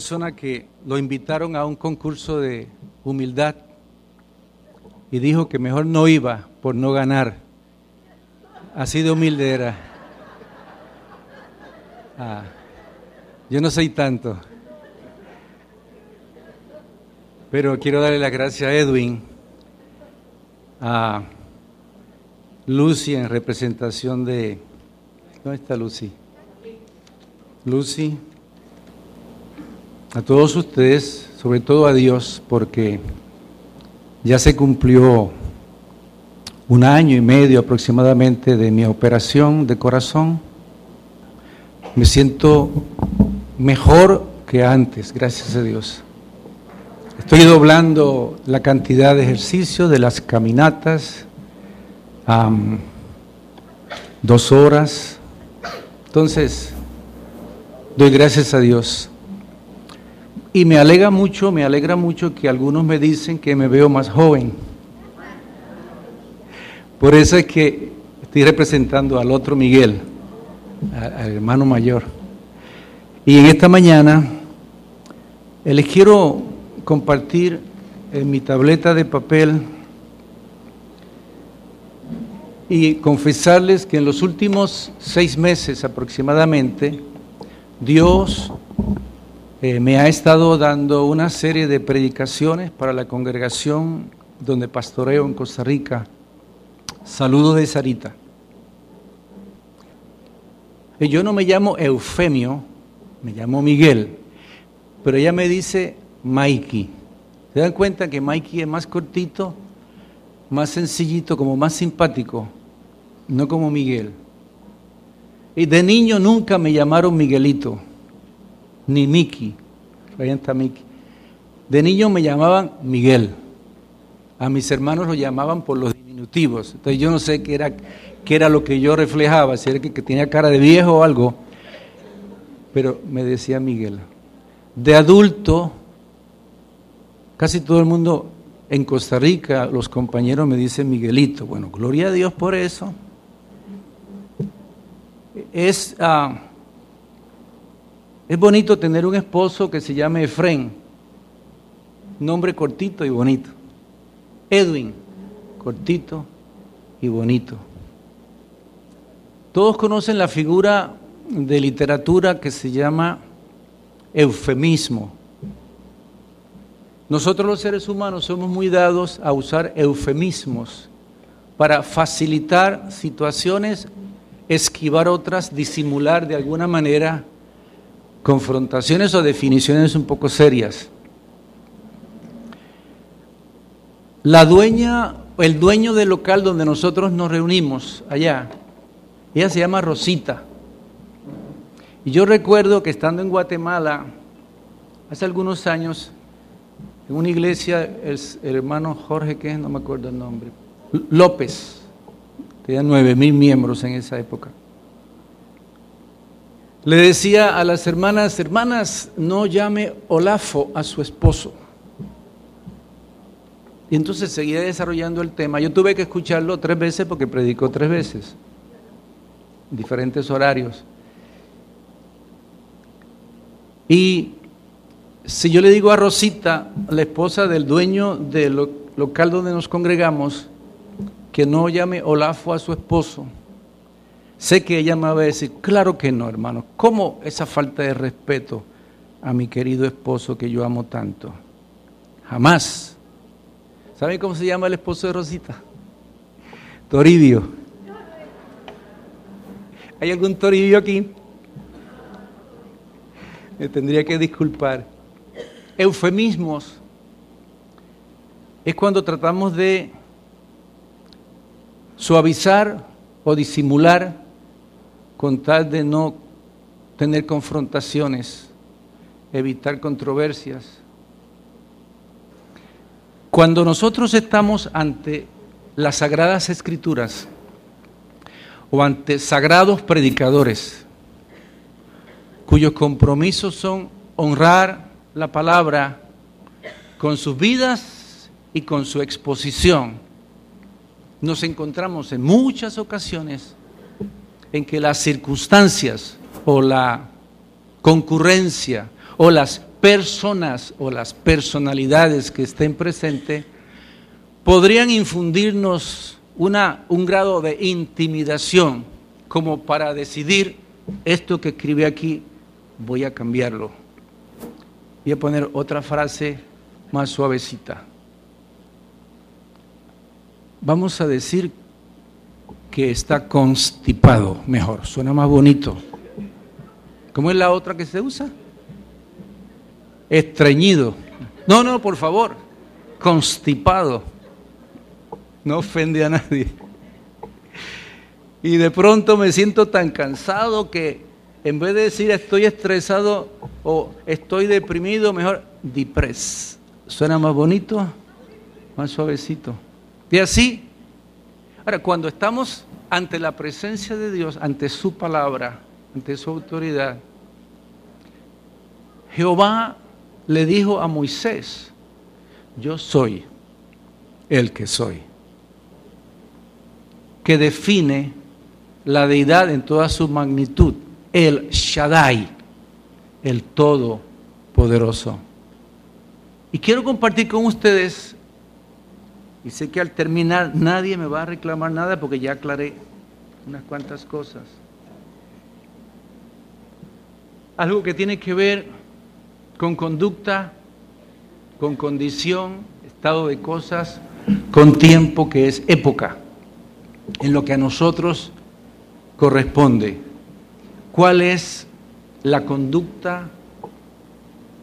persona que lo invitaron a un concurso de humildad y dijo que mejor no iba por no ganar. Así de humilde era. Ah, yo no soy tanto. Pero quiero darle las gracias a Edwin, a Lucy en representación de... ¿Dónde está Lucy? Lucy a todos ustedes, sobre todo a Dios, porque ya se cumplió un año y medio aproximadamente de mi operación de corazón. Me siento mejor que antes, gracias a Dios. Estoy doblando la cantidad de ejercicios de las caminatas, dos horas. Entonces, doy gracias a Dios. Y me alegra mucho, me alegra mucho que algunos me dicen que me veo más joven. Por eso es que estoy representando al otro Miguel, al hermano mayor. Y en esta mañana eh, les quiero compartir en mi tableta de papel y confesarles que en los últimos seis meses aproximadamente, Dios eh, me ha estado dando una serie de predicaciones para la congregación donde pastoreo en Costa Rica. Saludos de Sarita. Eh, yo no me llamo Eufemio, me llamo Miguel, pero ella me dice Mikey. ¿Se dan cuenta que Mikey es más cortito, más sencillito, como más simpático? No como Miguel. Y de niño nunca me llamaron Miguelito ni. Ahí está Miki. De niño me llamaban Miguel. A mis hermanos lo llamaban por los diminutivos. Entonces yo no sé qué era, qué era lo que yo reflejaba, si era que, que tenía cara de viejo o algo. Pero me decía Miguel. De adulto, casi todo el mundo en Costa Rica, los compañeros me dicen Miguelito. Bueno, gloria a Dios por eso. Es. Uh, es bonito tener un esposo que se llame Efren, nombre cortito y bonito. Edwin, cortito y bonito. Todos conocen la figura de literatura que se llama eufemismo. Nosotros los seres humanos somos muy dados a usar eufemismos para facilitar situaciones, esquivar otras, disimular de alguna manera confrontaciones o definiciones un poco serias. La dueña, el dueño del local donde nosotros nos reunimos allá, ella se llama Rosita. Y yo recuerdo que estando en Guatemala, hace algunos años, en una iglesia, el, hermano Jorge, que no me acuerdo el nombre, López, tenía nueve mil miembros en esa época le decía a las hermanas, hermanas, no llame Olafo a su esposo. Y entonces seguía desarrollando el tema. Yo tuve que escucharlo tres veces porque predicó tres veces, en diferentes horarios. Y si yo le digo a Rosita, la esposa del dueño del local donde nos congregamos, que no llame Olafo a su esposo, Sé que ella me va a decir, claro que no, hermano. ¿Cómo esa falta de respeto a mi querido esposo que yo amo tanto? Jamás. ¿Sabe cómo se llama el esposo de Rosita? Toribio. ¿Hay algún Toribio aquí? Me tendría que disculpar. Eufemismos es cuando tratamos de suavizar o disimular con tal de no tener confrontaciones, evitar controversias. Cuando nosotros estamos ante las sagradas escrituras o ante sagrados predicadores, cuyos compromisos son honrar la palabra con sus vidas y con su exposición, nos encontramos en muchas ocasiones en que las circunstancias o la concurrencia o las personas o las personalidades que estén presentes podrían infundirnos una, un grado de intimidación como para decidir esto que escribe aquí, voy a cambiarlo. Voy a poner otra frase más suavecita. Vamos a decir que está constipado, mejor, suena más bonito. ¿Cómo es la otra que se usa? Estreñido. No, no, por favor, constipado. No ofende a nadie. Y de pronto me siento tan cansado que en vez de decir estoy estresado o estoy deprimido, mejor depres. Suena más bonito, más suavecito. Y así, ahora cuando estamos ante la presencia de Dios, ante su palabra, ante su autoridad, Jehová le dijo a Moisés, yo soy el que soy, que define la deidad en toda su magnitud, el Shaddai, el Todopoderoso. Y quiero compartir con ustedes, y sé que al terminar nadie me va a reclamar nada porque ya aclaré unas cuantas cosas. Algo que tiene que ver con conducta, con condición, estado de cosas, con tiempo que es época, en lo que a nosotros corresponde. ¿Cuál es la conducta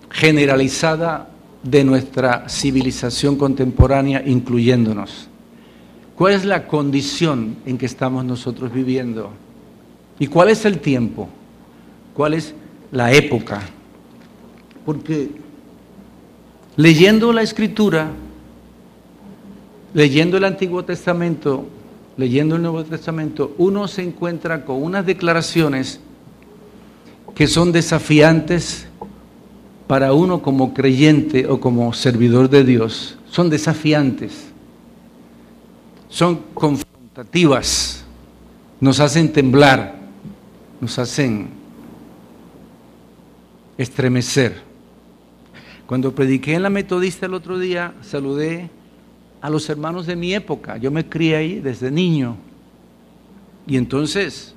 generalizada de nuestra civilización contemporánea, incluyéndonos? ¿Cuál es la condición en que estamos nosotros viviendo? ¿Y cuál es el tiempo? ¿Cuál es la época? Porque leyendo la escritura, leyendo el Antiguo Testamento, leyendo el Nuevo Testamento, uno se encuentra con unas declaraciones que son desafiantes para uno como creyente o como servidor de Dios. Son desafiantes, son confrontativas, nos hacen temblar, nos hacen estremecer. Cuando prediqué en la metodista el otro día, saludé a los hermanos de mi época. Yo me crié ahí desde niño. Y entonces,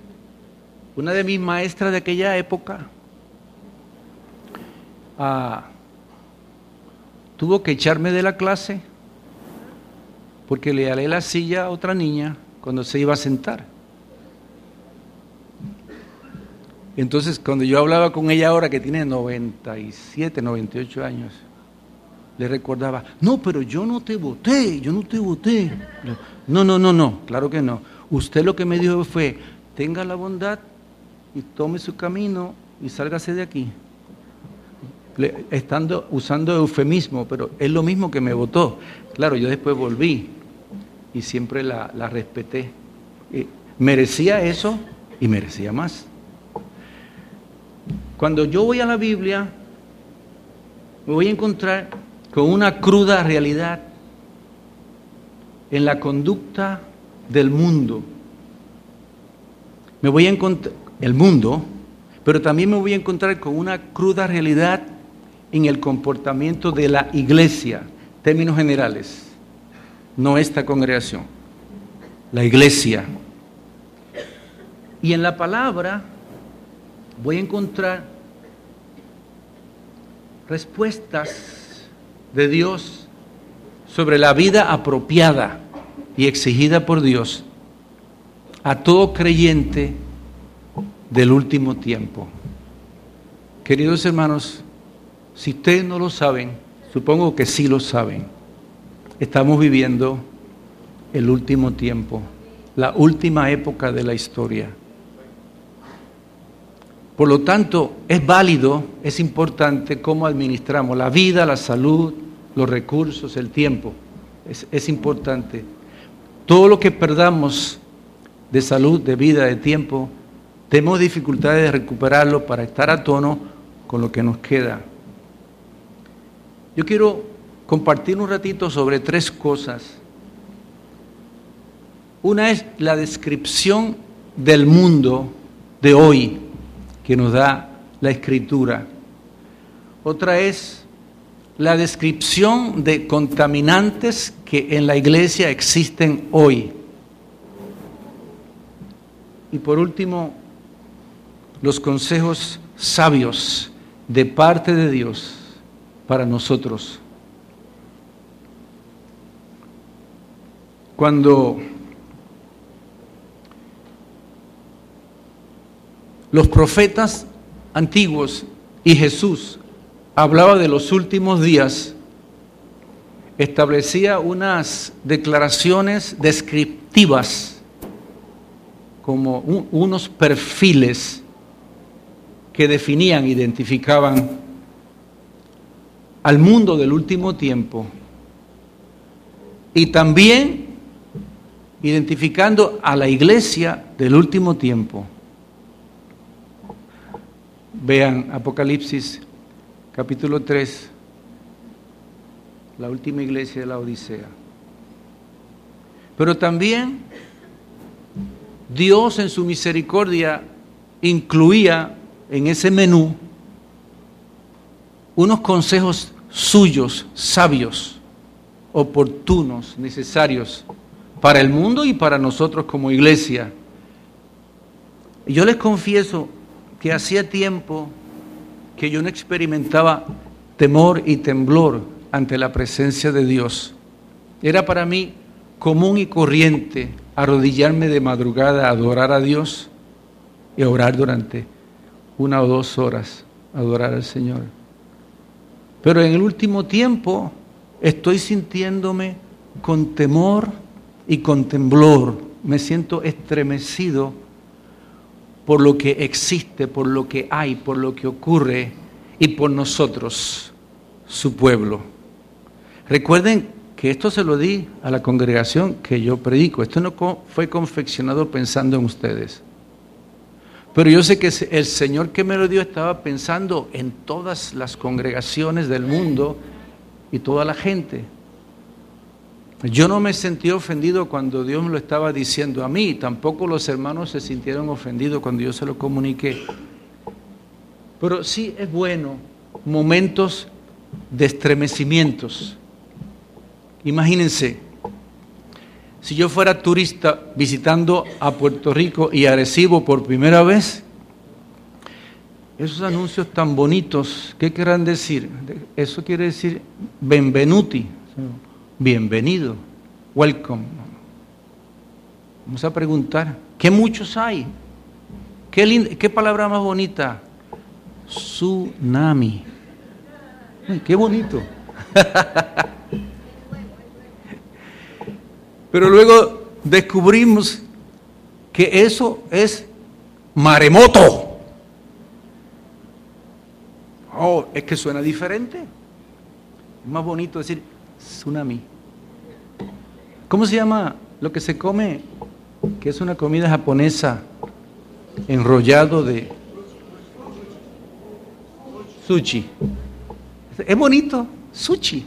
una de mis maestras de aquella época ah, tuvo que echarme de la clase porque le alé la silla a otra niña cuando se iba a sentar. Entonces, cuando yo hablaba con ella ahora, que tiene 97, 98 años, le recordaba, no, pero yo no te voté, yo no te voté. No, no, no, no, claro que no. Usted lo que me dijo fue, tenga la bondad y tome su camino y sálgase de aquí. Estando usando eufemismo, pero es lo mismo que me votó. Claro, yo después volví y siempre la, respeté. merecía eso y merecía más. Cuando yo voy a la Biblia, me voy a encontrar con una cruda realidad en la conducta del mundo. Me voy a encontrar, el mundo, pero también me voy a encontrar con una cruda realidad en el comportamiento de la iglesia, términos generales, no esta congregación, la iglesia. Y en la palabra voy a encontrar respuestas de Dios sobre la vida apropiada y exigida por Dios a todo creyente del último tiempo. Queridos hermanos, si ustedes no lo saben, supongo que sí lo saben, estamos viviendo el último tiempo, la última época de la historia. Por lo tanto, es válido, es importante cómo administramos la vida, la salud, los recursos, el tiempo. Es, importante. Todo lo que perdamos de salud, de vida, de tiempo, tenemos dificultades de recuperarlo para estar a tono con lo que nos queda. Yo quiero compartir un ratito sobre tres cosas. Una es la descripción del mundo de hoy que nos da la escritura. otra es la descripción de contaminantes que en la iglesia existen hoy. Y por último, los consejos sabios de parte de Dios para nosotros. Cuando los profetas antiguos y Jesús hablaba de los últimos días, establecía unas declaraciones descriptivas como unos perfiles que definían, identificaban al mundo del último tiempo y también identificando a la iglesia del último tiempo. Vean Apocalipsis capítulo 3, la última iglesia de la Odisea. Pero también Dios en su misericordia incluía en ese menú unos consejos suyos, sabios, oportunos, necesarios para el mundo y para nosotros como iglesia. Yo les confieso que hacía tiempo que yo no experimentaba temor y temblor ante la presencia de Dios. Era para mí común y corriente arrodillarme de madrugada a adorar a Dios y orar durante una o dos horas, adorar al Señor. Pero en el último tiempo estoy sintiéndome con temor y con temblor. Me siento estremecido por lo que existe, por lo que hay, por lo que ocurre y por nosotros, su pueblo. Recuerden que esto se lo di a la congregación que yo predico. Esto no fue confeccionado pensando en ustedes. Pero yo sé que el Señor que me lo dio estaba pensando en todas las congregaciones del mundo y toda la gente. Yo no me sentí ofendido cuando Dios me lo estaba diciendo a mí, tampoco los hermanos se sintieron ofendidos cuando yo se lo comuniqué. Pero sí es bueno momentos de estremecimientos. Imagínense, si yo fuera turista visitando a Puerto Rico y Arecibo por primera vez, esos anuncios tan bonitos, ¿qué querrán decir? Eso quiere decir benvenuti bienvenido, welcome. Vamos a preguntar, ¿qué muchos hay? ¿Qué, qué palabra más bonita? Tsunami. qué bonito. Pero luego descubrimos que eso es maremoto. Oh, es que suena diferente. Es más bonito decir tsunami. ¿Cómo se llama lo que se come? Que es una comida japonesa enrollado de sushi. Es bonito, sushi.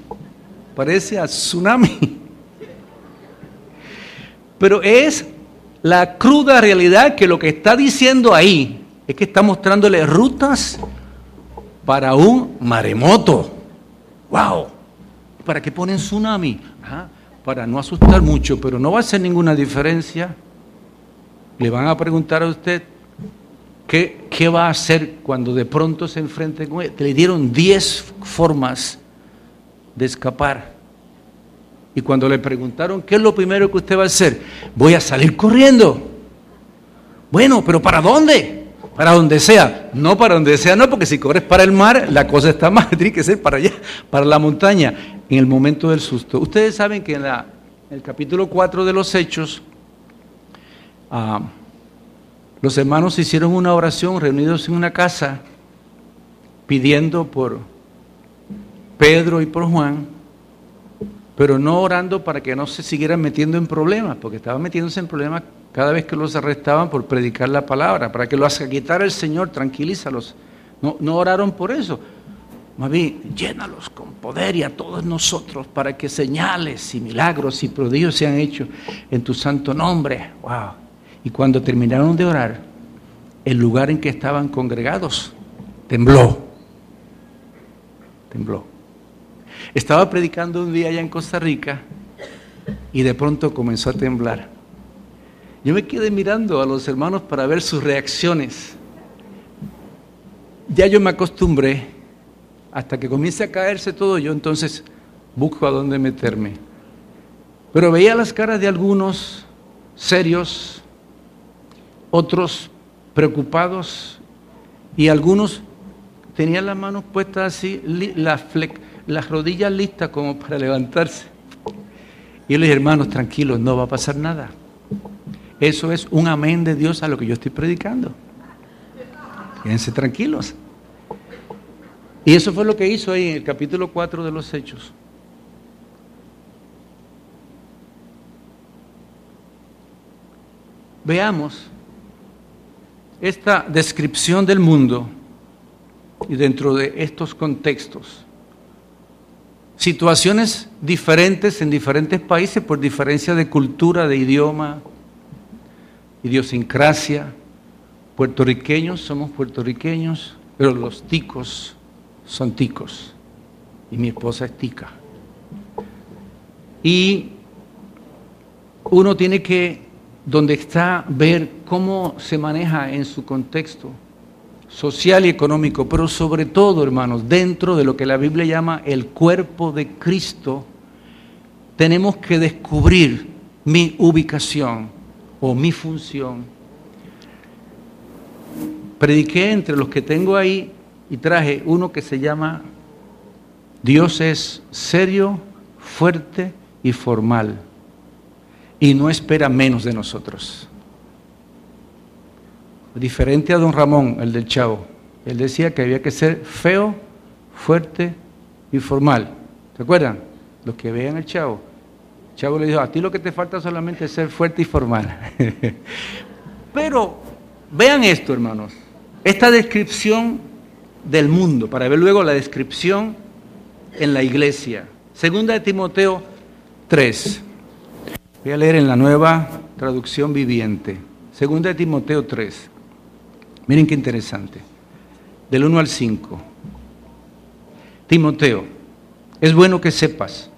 Parece a tsunami. Pero es la cruda realidad que lo que está diciendo ahí es que está mostrándole rutas para un maremoto. ¡Wow! ¿Para qué ponen tsunami? para no asustar mucho, pero no va a hacer ninguna diferencia. Le van a preguntar a usted qué, qué va a hacer cuando de pronto se enfrente con él. Le dieron 10 formas de escapar. Y cuando le preguntaron, ¿qué es lo primero que usted va a hacer? Voy a salir corriendo. Bueno, pero ¿para dónde? para donde sea. No para donde sea, no, porque si corres para el mar, la cosa está mal, tiene que ser para allá, para la montaña, en el momento del susto. Ustedes saben que en, el capítulo 4 de los Hechos, ah, los hermanos hicieron una oración reunidos en una casa, pidiendo por Pedro y por Juan, pero no orando para que no se siguieran metiendo en problemas, porque estaban metiéndose en problemas cada vez que los arrestaban por predicar la palabra, para que los quitara el Señor, tranquilízalos. No, no oraron por eso. Más bien, llénalos con poder y a todos nosotros para que señales y milagros y prodigios sean hechos en tu santo nombre. Wow. Y cuando terminaron de orar, el lugar en que estaban congregados tembló. tembló. Estaba predicando un día allá en Costa Rica y de pronto comenzó a temblar. Yo me quedé mirando a los hermanos para ver sus reacciones. Ya yo me acostumbré, hasta que comience a caerse todo, yo entonces busco a dónde meterme. Pero veía las caras de algunos serios, otros preocupados y algunos tenían las manos puestas así, las, las rodillas listas como para levantarse. Y dije, hermanos, tranquilos, no va a pasar nada. Eso es un amén de Dios a lo que yo estoy predicando. Quédense tranquilos. Y eso fue lo que hizo ahí en el capítulo 4 de los Hechos. Veamos esta descripción del mundo y dentro de estos contextos. Situaciones diferentes en diferentes países por diferencia de cultura, de idioma, idiosincrasia. Puertorriqueños somos puertorriqueños, pero los ticos son ticos. Y mi esposa es tica. Y uno tiene que, donde está, ver cómo se maneja en su contexto social y económico, pero sobre todo, hermanos, dentro de lo que la Biblia llama el cuerpo de Cristo, tenemos que descubrir mi ubicación o mi función. Prediqué entre los que tengo ahí y traje uno que se llama Dios es serio, fuerte y formal y no espera menos de nosotros. Diferente a don Ramón, el del chavo. Él decía que había que ser feo, fuerte y formal. ¿Se acuerdan? Los que vean el chavo. El chavo le dijo, a ti lo que te falta solamente es ser fuerte y formal. Pero vean esto, hermanos. Esta descripción del mundo, para ver luego la descripción en la iglesia. Segunda de Timoteo 3. Voy a leer en la nueva traducción viviente. Segunda de Timoteo 3. Miren qué interesante. Del 1 al 5. Timoteo, es bueno que sepas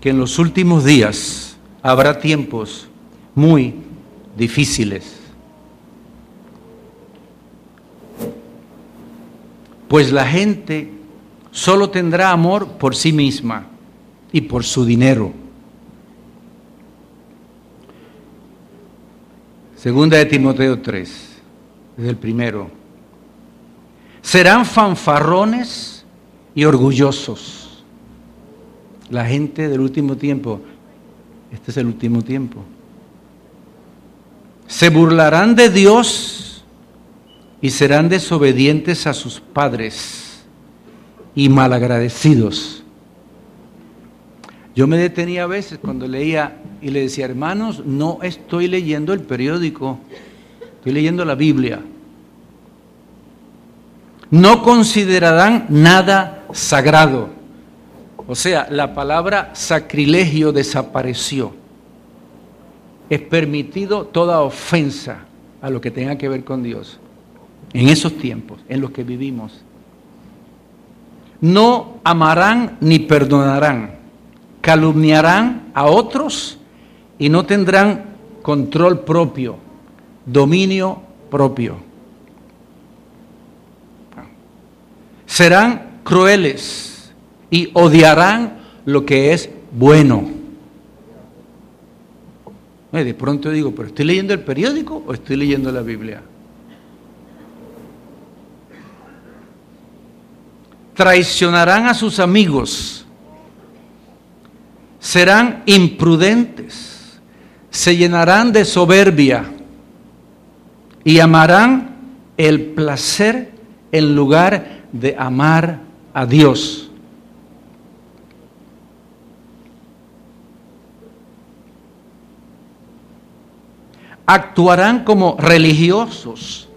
que en los últimos días habrá tiempos muy difíciles. Pues la gente solo tendrá amor por sí misma y por su dinero Segunda de Timoteo 3, es el primero. Serán fanfarrones y orgullosos. La gente del último tiempo, este es el último tiempo. Se burlarán de Dios y serán desobedientes a sus padres y malagradecidos yo me detenía a veces cuando leía y le decía, hermanos, no estoy leyendo el periódico, estoy leyendo la Biblia. No considerarán nada sagrado. O sea, la palabra sacrilegio desapareció. Es permitido toda ofensa a lo que tenga que ver con Dios. En esos tiempos en los que vivimos. No amarán ni perdonarán calumniarán a otros y no tendrán control propio, dominio propio. Serán crueles y odiarán lo que es bueno. De pronto digo, pero ¿estoy leyendo el periódico o estoy leyendo la Biblia? Traicionarán a sus amigos serán imprudentes, se llenarán de soberbia y amarán el placer en lugar de amar a Dios. Actuarán como religiosos,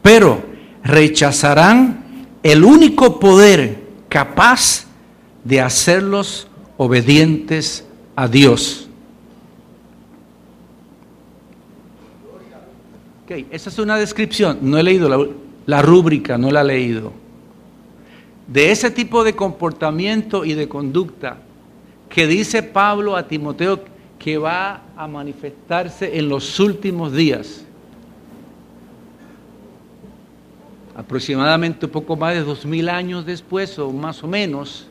pero rechazarán el único poder capaz de hacerlos obedientes a Dios. esa es una descripción. No he leído la, rúbrica, no la he leído. de ese tipo de comportamiento y de conducta que dice Pablo a Timoteo que va a manifestarse en los últimos días. Aproximadamente un poco más de dos mil años después, o más o menos,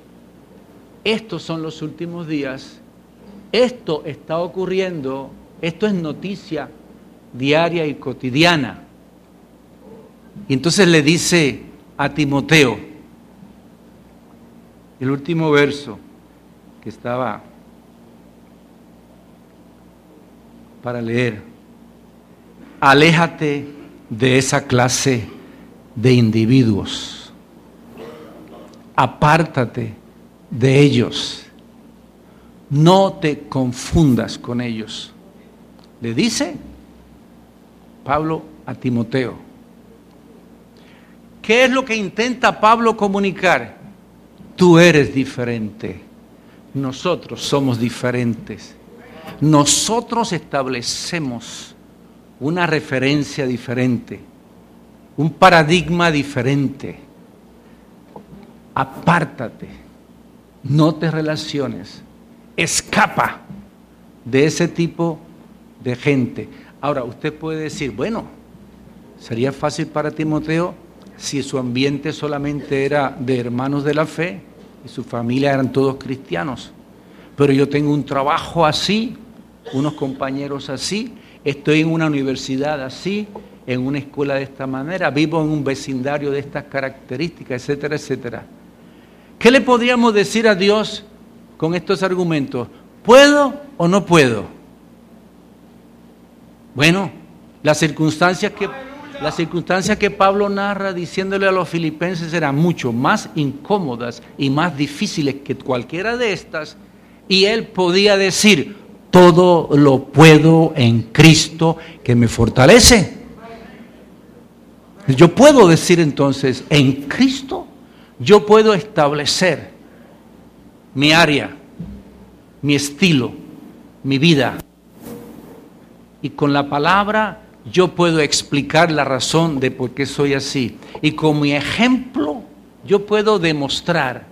estos son los últimos días. Esto está ocurriendo, esto es noticia diaria y cotidiana. Y entonces le dice a Timoteo, el último verso que estaba para leer, aléjate de esa clase de individuos, apártate de ellos, no te confundas con ellos. Le dice Pablo a Timoteo. ¿Qué es lo que intenta Pablo comunicar? Tú eres diferente. Nosotros somos diferentes. Nosotros establecemos una referencia diferente, un paradigma diferente. Apártate, no te relaciones, escapa de ese tipo de gente. Ahora, usted puede decir, bueno, sería fácil para Timoteo si su ambiente solamente era de hermanos de la fe y su familia eran todos cristianos. Pero yo tengo un trabajo así, unos compañeros así, estoy en una universidad así, en una escuela de esta manera, vivo en un vecindario de estas características, etcétera, etcétera. ¿Qué le podríamos decir a Dios con estos argumentos? ¿Puedo o no puedo? Bueno, las circunstancias que que Pablo narra diciéndole a los filipenses eran mucho más incómodas y más difíciles que cualquiera de estas, y él podía decir, todo lo puedo en Cristo que me fortalece. Yo puedo decir entonces, en Cristo yo puedo establecer mi área, mi estilo, mi vida. Y con la palabra yo puedo explicar la razón de por qué soy así. Y con mi ejemplo, yo puedo demostrar,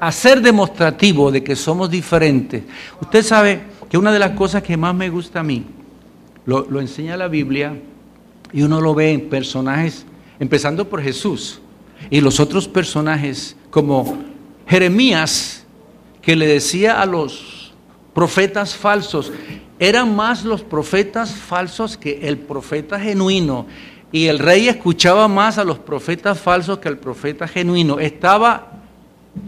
hacer demostrativo de que somos diferentes. Usted sabe que una de las cosas que más me gusta a mí, lo, lo enseña la Biblia, y uno lo ve en personajes, empezando por Jesús, y los otros personajes como Jeremías, que le decía a los profetas falsos, eran más los profetas falsos que el profeta genuino. Y el rey escuchaba más a los profetas falsos que al profeta genuino. Estaba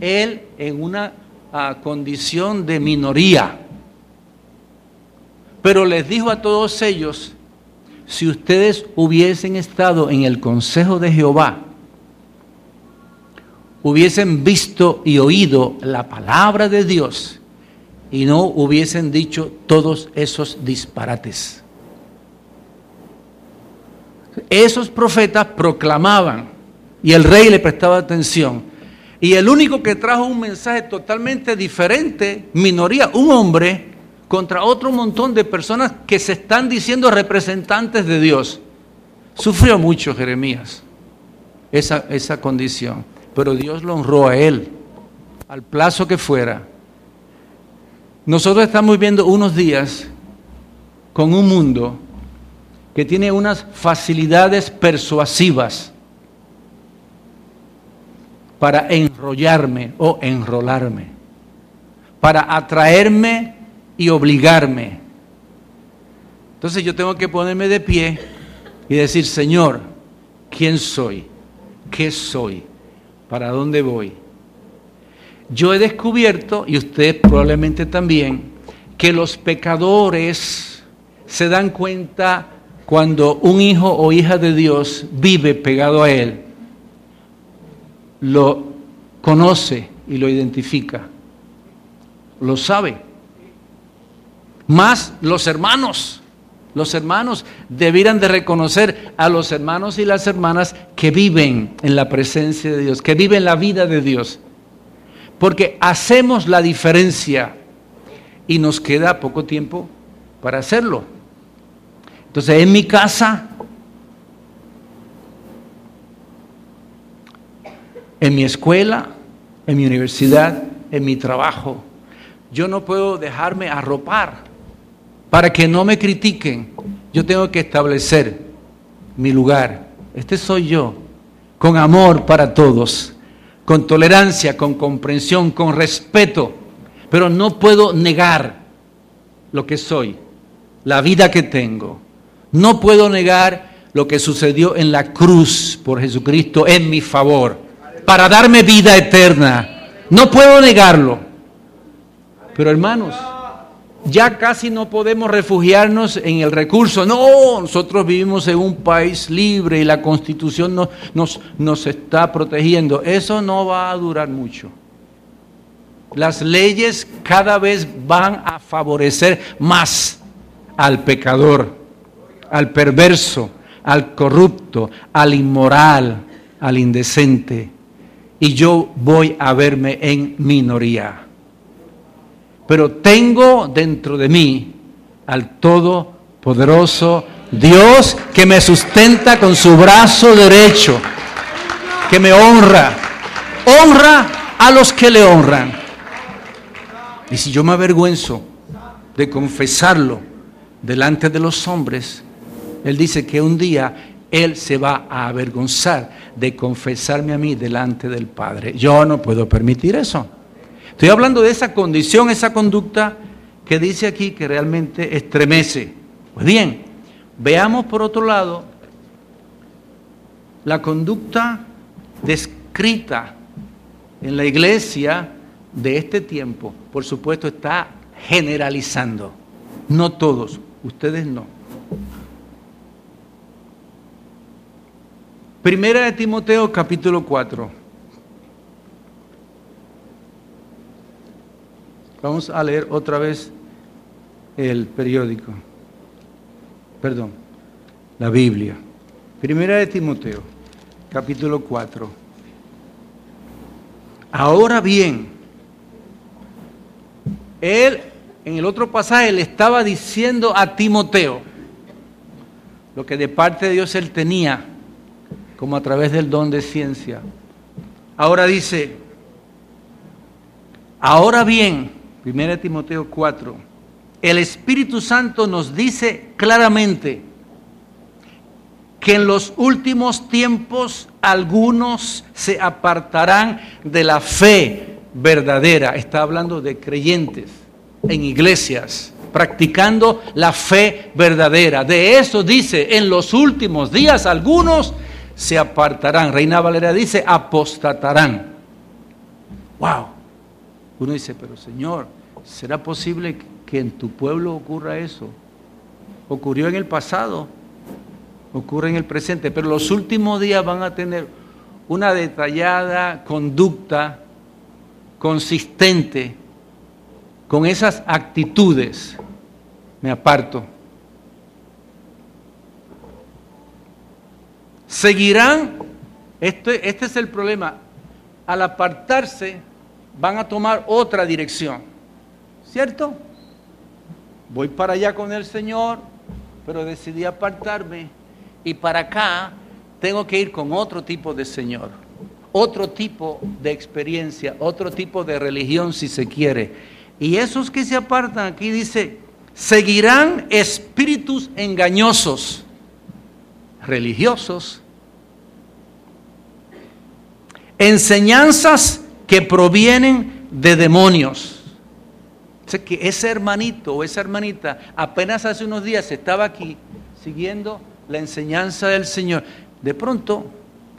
él en una ah, condición de minoría. Pero les dijo a todos ellos, si ustedes hubiesen estado en el consejo de Jehová, hubiesen visto y oído la palabra de Dios, y no hubiesen dicho todos esos disparates. Esos profetas proclamaban y el rey le prestaba atención. Y el único que trajo un mensaje totalmente diferente, minoría, un hombre, contra otro montón de personas que se están diciendo representantes de Dios. Sufrió mucho Jeremías esa, esa condición, pero Dios lo honró a él, al plazo que fuera nosotros estamos viviendo unos días con un mundo que tiene unas facilidades persuasivas para enrollarme o enrolarme, para atraerme y obligarme. Entonces yo tengo que ponerme de pie y decir, Señor, ¿quién soy? ¿Qué soy? ¿Para dónde voy? Yo he descubierto, y usted probablemente también, que los pecadores se dan cuenta cuando un hijo o hija de Dios vive pegado a Él, lo conoce y lo identifica, lo sabe. Más los hermanos, los hermanos debieran de reconocer a los hermanos y las hermanas que viven en la presencia de Dios, que viven la vida de Dios porque hacemos la diferencia y nos queda poco tiempo para hacerlo. Entonces, en mi casa, en mi escuela, en mi universidad, en mi trabajo. Yo no puedo dejarme arropar para que no me critiquen. Yo tengo que establecer mi lugar. Este soy yo, con amor para todos, con tolerancia, con comprensión, con respeto, pero no puedo negar lo que soy, la vida que tengo. No puedo negar lo que sucedió en la cruz por Jesucristo en mi favor, para darme vida eterna. No puedo negarlo. Pero hermanos, ya casi no podemos refugiarnos en el recurso. No, nosotros vivimos en un país libre y la constitución nos, nos, está protegiendo. Eso no va a durar mucho. Las leyes cada vez van a favorecer más al pecador, al perverso, al corrupto, al inmoral, al indecente. Y yo voy a verme en minoría pero tengo dentro de mí al Todopoderoso Dios que me sustenta con su brazo derecho, que me honra, honra a los que le honran. Y si yo me avergüenzo de confesarlo delante de los hombres, Él dice que un día Él se va a avergonzar de confesarme a mí delante del Padre. Yo no puedo permitir eso. Estoy hablando de esa condición, esa conducta que dice aquí que realmente estremece. Pues bien, veamos por otro lado la conducta descrita en la iglesia de este tiempo. Por supuesto, está generalizando. No todos, ustedes no. Primera de Timoteo capítulo 4. Vamos a leer otra vez el periódico. Perdón, la Biblia. Primera de Timoteo, capítulo 4. Ahora bien, él en el otro pasaje le estaba diciendo a Timoteo lo que de parte de Dios él tenía, como a través del don de ciencia. Ahora dice, ahora bien, 1 Timoteo 4, el Espíritu Santo nos dice claramente que en los últimos tiempos algunos se apartarán de la fe verdadera. Está hablando de creyentes en iglesias, practicando la fe verdadera. De eso dice, en los últimos días algunos se apartarán. Reina Valera dice, apostatarán. Wow. Uno dice, pero Señor, ¿será posible que en tu pueblo ocurra eso? Ocurrió en el pasado, ocurre en el presente, pero los últimos días van a tener una detallada conducta consistente con esas actitudes. Me aparto. Seguirán, este, este es el problema, al apartarse van a tomar otra dirección. ¿Cierto? Voy para allá con el Señor, pero decidí apartarme y para acá tengo que ir con otro tipo de Señor, otro tipo de experiencia, otro tipo de religión si se quiere. Y esos que se apartan aquí dice, seguirán espíritus engañosos, religiosos, enseñanzas que provienen de demonios. Sé que ese hermanito o esa hermanita apenas hace unos días estaba aquí siguiendo la enseñanza del Señor. De pronto,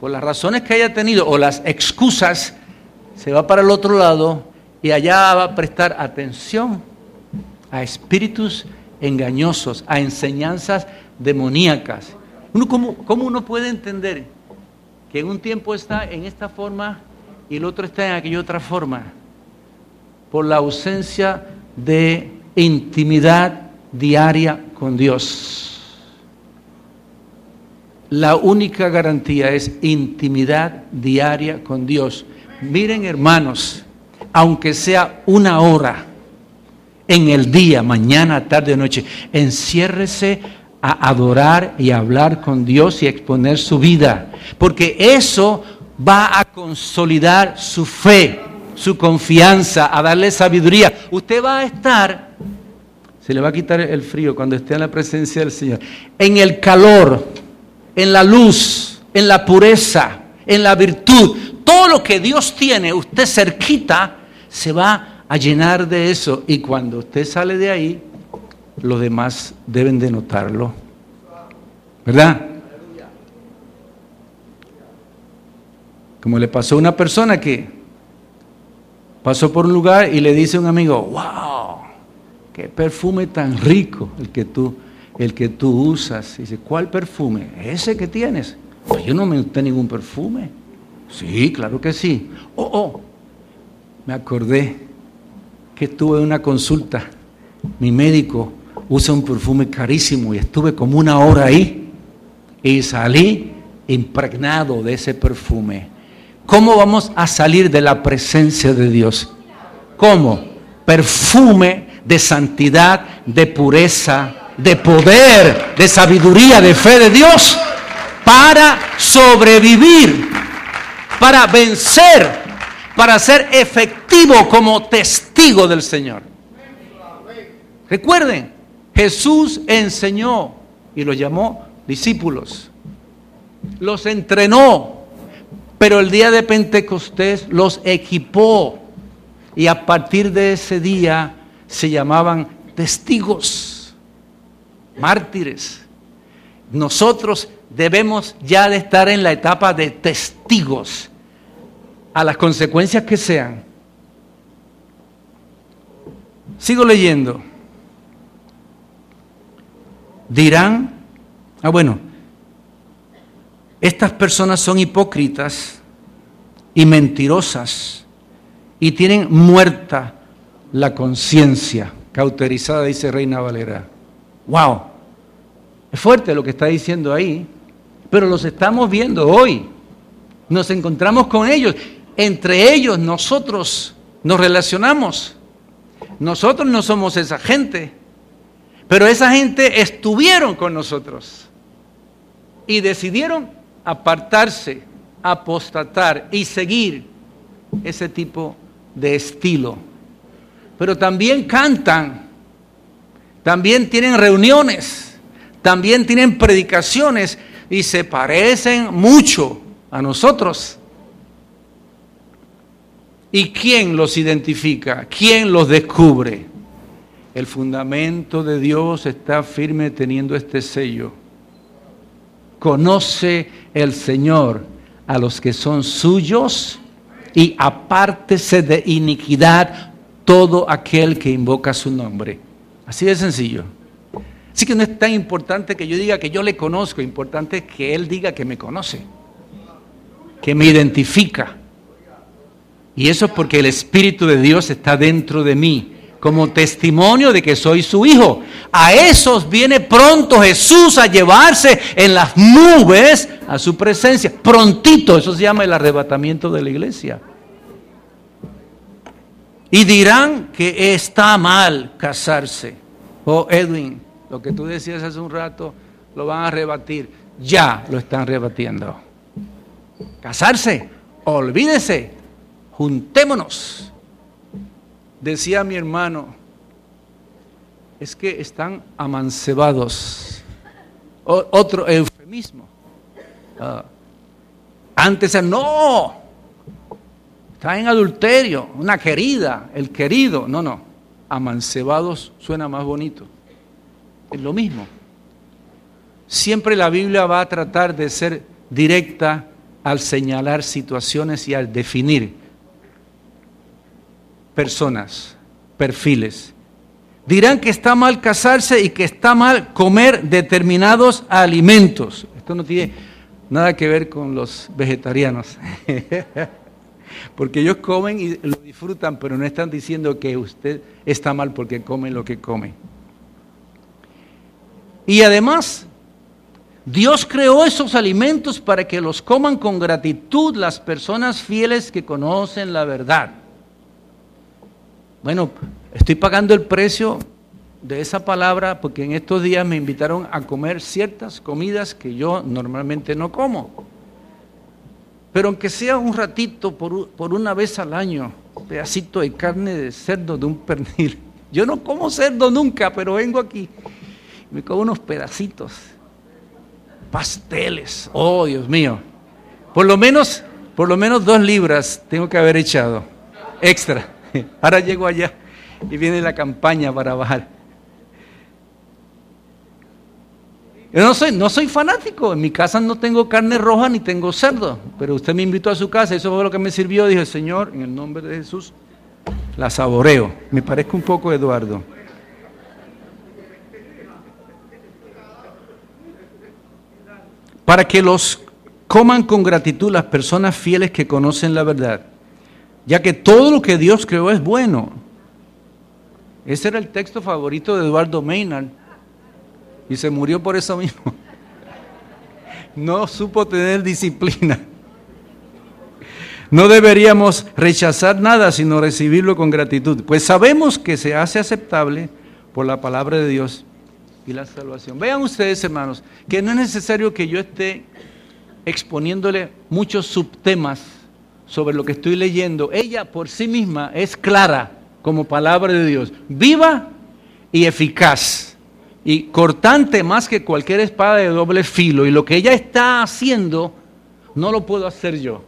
por las razones que haya tenido o las excusas, se va para el otro lado y allá va a prestar atención a espíritus engañosos, a enseñanzas demoníacas. ¿cómo, ¿Cómo uno puede entender que en un tiempo está en esta forma y el otro está en aquella otra forma, por la ausencia de intimidad diaria con Dios. La única garantía es intimidad diaria con Dios. Miren hermanos, aunque sea una hora en el día, mañana, tarde noche, enciérrese a adorar y hablar con Dios y exponer su vida, porque eso va a consolidar su fe, su confianza, a darle sabiduría. Usted va a estar, se le va a quitar el frío cuando esté en la presencia del Señor, en el calor, en la luz, en la pureza, en la virtud. Todo lo que Dios tiene, usted cerquita, se va a llenar de eso. Y cuando usted sale de ahí, los demás deben de notarlo. ¿Verdad? Como le pasó a una persona que pasó por un lugar y le dice a un amigo, wow, qué perfume tan rico el que tú, el que tú usas. Y dice, ¿cuál perfume? Ese que tienes. Pues yo no me usé ningún perfume. Sí, claro que sí. Oh, oh, me acordé que estuve en una consulta. Mi médico usa un perfume carísimo y estuve como una hora ahí y salí impregnado de ese perfume. ¿Cómo vamos a salir de la presencia de Dios? ¿Cómo? Perfume de santidad, de pureza, de poder, de sabiduría, de fe de Dios para sobrevivir, para vencer, para ser efectivo como testigo del Señor. Recuerden, Jesús enseñó y lo llamó discípulos, los entrenó, pero el día de Pentecostés los equipó y a partir de ese día se llamaban testigos, mártires. Nosotros debemos ya de estar en la etapa de testigos a las consecuencias que sean. Sigo leyendo. Dirán, ah bueno, estas personas son hipócritas y mentirosas y tienen muerta la conciencia, cauterizada, dice Reina Valera. ¡Wow! Es fuerte lo que está diciendo ahí, pero los estamos viendo hoy. Nos encontramos con ellos. Entre ellos nosotros nos relacionamos. Nosotros no somos esa gente, pero esa gente estuvieron con nosotros y decidieron apartarse, apostatar y seguir ese tipo de estilo. Pero también cantan, también tienen reuniones, también tienen predicaciones y se parecen mucho a nosotros. ¿Y quién los identifica? ¿Quién los descubre? El fundamento de Dios está firme teniendo este sello conoce el Señor a los que son suyos y apártese de iniquidad todo aquel que invoca su nombre. Así de sencillo. Así que no es tan importante que yo diga que yo le conozco, importante es que Él diga que me conoce, que me identifica. Y eso es porque el Espíritu de Dios está dentro de mí como testimonio de que soy su hijo. A esos viene pronto Jesús a llevarse en las nubes a su presencia. Prontito, eso se llama el arrebatamiento de la iglesia. Y dirán que está mal casarse. Oh, Edwin, lo que tú decías hace un rato, lo van a rebatir. Ya lo están rebatiendo. Casarse, olvídese, juntémonos Decía mi hermano, es que están amancebados. otro eufemismo. Ah, antes, no, está en adulterio, una querida, el querido. No, no, amancebados suena más bonito. Es lo mismo. Siempre la Biblia va a tratar de ser directa al señalar situaciones y al definir personas, perfiles. Dirán que está mal casarse y que está mal comer determinados alimentos. Esto no tiene nada que ver con los vegetarianos. porque ellos comen y lo disfrutan, pero no están diciendo que usted está mal porque come lo que come. Y además, Dios creó esos alimentos para que los coman con gratitud las personas fieles que conocen la verdad. Bueno, estoy pagando el precio de esa palabra porque en estos días me invitaron a comer ciertas comidas que yo normalmente no como. Pero aunque sea un ratito, por, por una vez al año, pedacito de carne de cerdo, de un pernil. Yo no como cerdo nunca, pero vengo aquí. Me como unos pedacitos. Pasteles. Oh, Dios mío. Por lo menos, por lo menos dos libras tengo que haber echado. Extra. Ahora llego allá y viene la campaña para bajar. Yo no soy, no soy fanático, en mi casa no tengo carne roja ni tengo cerdo, pero usted me invitó a su casa, eso fue lo que me sirvió, dije, Señor, en el nombre de Jesús, la saboreo. Me parezco un poco Eduardo. Para que los coman con gratitud las personas fieles que conocen la verdad, ya que todo lo que Dios creó es bueno. Ese era el texto favorito de Eduardo Maynard y se murió por eso mismo. No supo tener disciplina. No deberíamos rechazar nada, sino recibirlo con gratitud, pues sabemos que se hace aceptable por la palabra de Dios y la salvación. Vean ustedes, hermanos, que no es necesario que yo esté exponiéndole muchos subtemas sobre lo que estoy leyendo. Ella por sí misma es clara como palabra de Dios, viva y eficaz y cortante más que cualquier espada de doble filo. Y lo que ella está haciendo, no lo puedo hacer yo.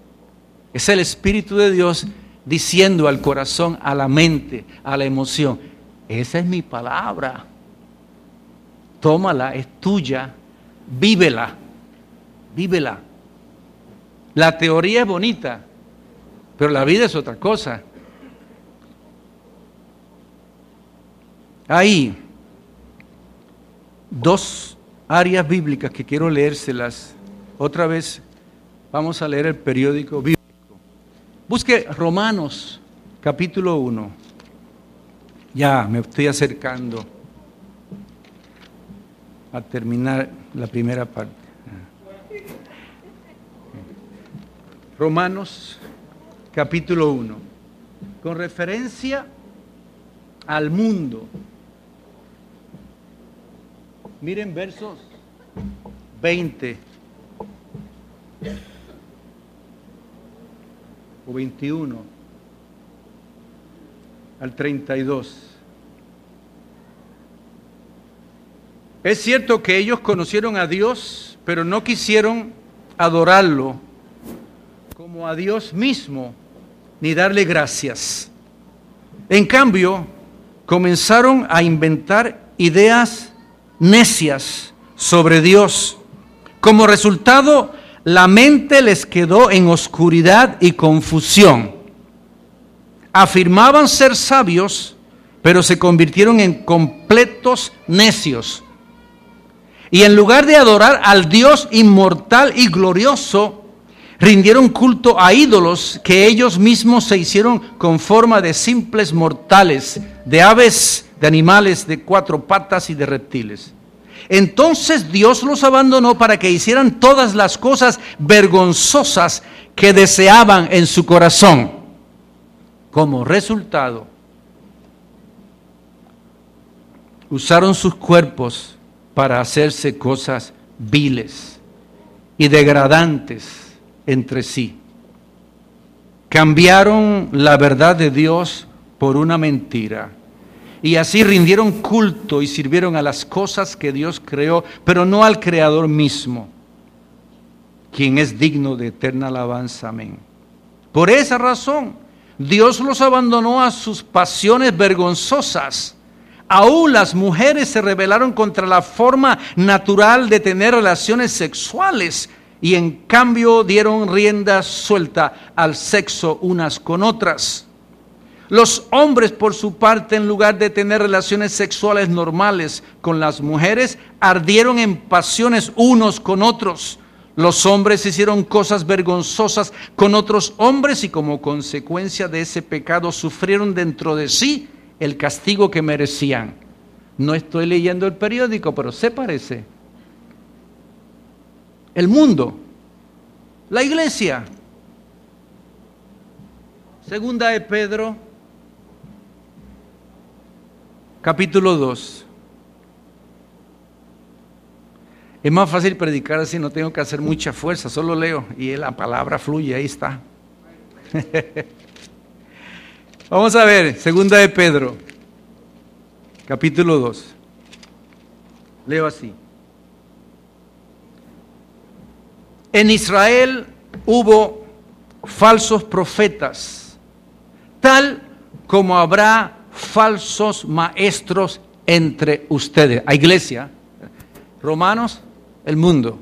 Es el Espíritu de Dios diciendo al corazón, a la mente, a la emoción, esa es mi palabra. Tómala, es tuya, vívela, vívela. La teoría es bonita, pero la vida es otra cosa. Ahí, dos áreas bíblicas que quiero leérselas. Otra vez vamos a leer el periódico bíblico. Busque Romanos capítulo 1. Ya me estoy acercando a terminar la primera parte. Romanos capítulo 1. Con referencia al mundo Miren versos 20 o 21 al 32. Es cierto que ellos conocieron a Dios, pero no quisieron adorarlo como a Dios mismo, ni darle gracias. En cambio, comenzaron a inventar ideas necias sobre Dios. Como resultado, la mente les quedó en oscuridad y confusión. Afirmaban ser sabios, pero se convirtieron en completos necios. Y en lugar de adorar al Dios inmortal y glorioso, rindieron culto a ídolos que ellos mismos se hicieron con forma de simples mortales, de aves de animales de cuatro patas y de reptiles. Entonces Dios los abandonó para que hicieran todas las cosas vergonzosas que deseaban en su corazón. Como resultado, usaron sus cuerpos para hacerse cosas viles y degradantes entre sí. Cambiaron la verdad de Dios por una mentira y así rindieron culto y sirvieron a las cosas que Dios creó, pero no al Creador mismo, quien es digno de eterna alabanza. Amén. Por esa razón, Dios los abandonó a sus pasiones vergonzosas. Aún las mujeres se rebelaron contra la forma natural de tener relaciones sexuales y en cambio dieron rienda suelta al sexo unas con otras. Los hombres, por su parte, en lugar de tener relaciones sexuales normales con las mujeres, ardieron en pasiones unos con otros. Los hombres hicieron cosas vergonzosas con otros hombres y como consecuencia de ese pecado sufrieron dentro de sí el castigo que merecían. No estoy leyendo el periódico, pero se parece. El mundo, la iglesia. Segunda de Pedro capítulo 2. Es más fácil predicar así, no tengo que hacer mucha fuerza, solo leo y la palabra fluye, ahí está. Vamos a ver, segunda de Pedro, capítulo 2. Leo así. En Israel hubo falsos profetas, tal como habrá falsos maestros entre ustedes. A iglesia, Romanos, el mundo.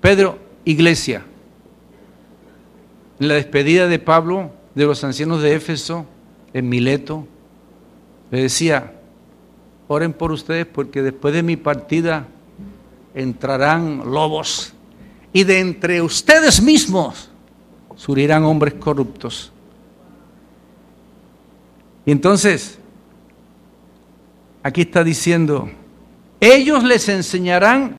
Pedro, iglesia. En la despedida de Pablo de los ancianos de Éfeso, en Mileto, le decía, oren por ustedes porque después de mi partida entrarán lobos y de entre ustedes mismos surgirán hombres corruptos. Y entonces, aquí está diciendo, ellos les enseñarán